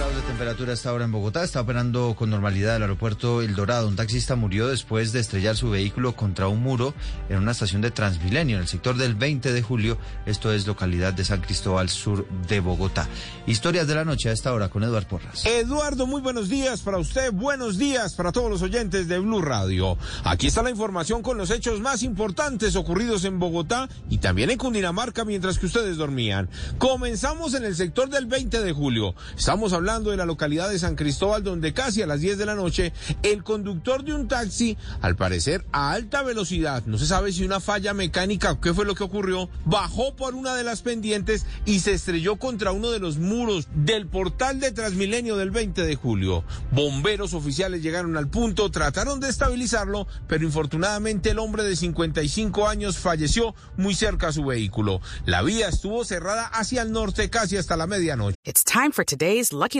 9 grados de temperatura hasta ahora en Bogotá. Está operando con normalidad el aeropuerto El Dorado. Un taxista murió después de estrellar su vehículo contra un muro en una estación de Transmilenio en el sector del 20 de julio. Esto es localidad de San Cristóbal, sur de Bogotá. Historias de la noche a esta hora con Eduard Porras. Eduardo, muy buenos días para usted, buenos días para todos los oyentes de Blue Radio. Aquí está la información con los hechos más importantes ocurridos en Bogotá y también en Cundinamarca mientras que ustedes dormían. Comenzamos en el sector del 20 de julio. Estamos hablando de la localidad de San Cristóbal donde casi a las 10 de la noche el conductor de un taxi, al parecer a alta velocidad, no se sabe si una falla mecánica o qué fue lo que ocurrió, bajó por una de las pendientes y se estrelló contra uno de los muros del portal de Transmilenio del 20 de julio. Bomberos oficiales llegaron al punto, trataron de estabilizarlo, pero infortunadamente el hombre de 55 años falleció muy cerca a su vehículo. La vía estuvo cerrada hacia el norte casi hasta la medianoche. It's time for today's Lucky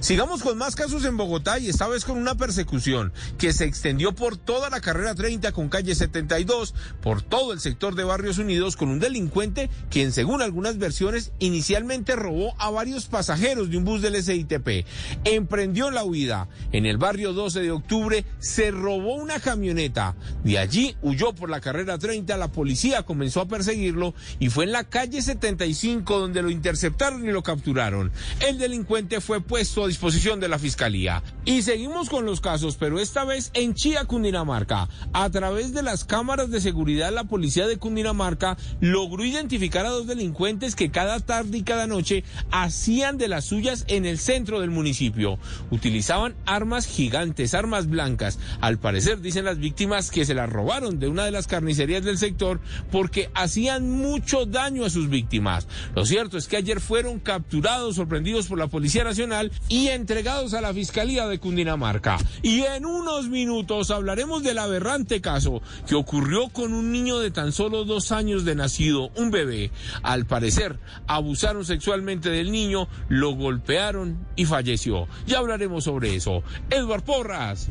Sigamos con más casos en Bogotá y esta vez con una persecución que se extendió por toda la carrera 30 con calle 72, por todo el sector de Barrios Unidos con un delincuente quien según algunas versiones inicialmente robó a varios pasajeros de un bus del SITP. Emprendió la huida. En el barrio 12 de octubre se robó una camioneta. De allí huyó por la carrera 30, la policía comenzó a perseguirlo y fue en la calle 75 donde lo interceptaron y lo capturaron. El delincuente fue puesto a disposición de la fiscalía. Y seguimos con los casos, pero esta vez en Chía, Cundinamarca. A través de las cámaras de seguridad, la policía de Cundinamarca logró identificar a dos delincuentes que cada tarde y cada noche hacían de las suyas en el centro del municipio. Utilizaban armas gigantes, armas blancas. Al parecer, dicen las víctimas que se las robaron de una de las carnicerías del sector porque hacían mucho daño a sus víctimas. Lo cierto es que ayer fueron capturados, sorprendidos por la Policía Nacional y entregados a la Fiscalía de Cundinamarca. Y en unos minutos hablaremos del aberrante caso que ocurrió con un niño de tan solo dos años de nacido, un bebé. Al parecer, abusaron sexualmente del niño, lo golpearon y falleció. Ya hablaremos sobre eso. Edward Porras.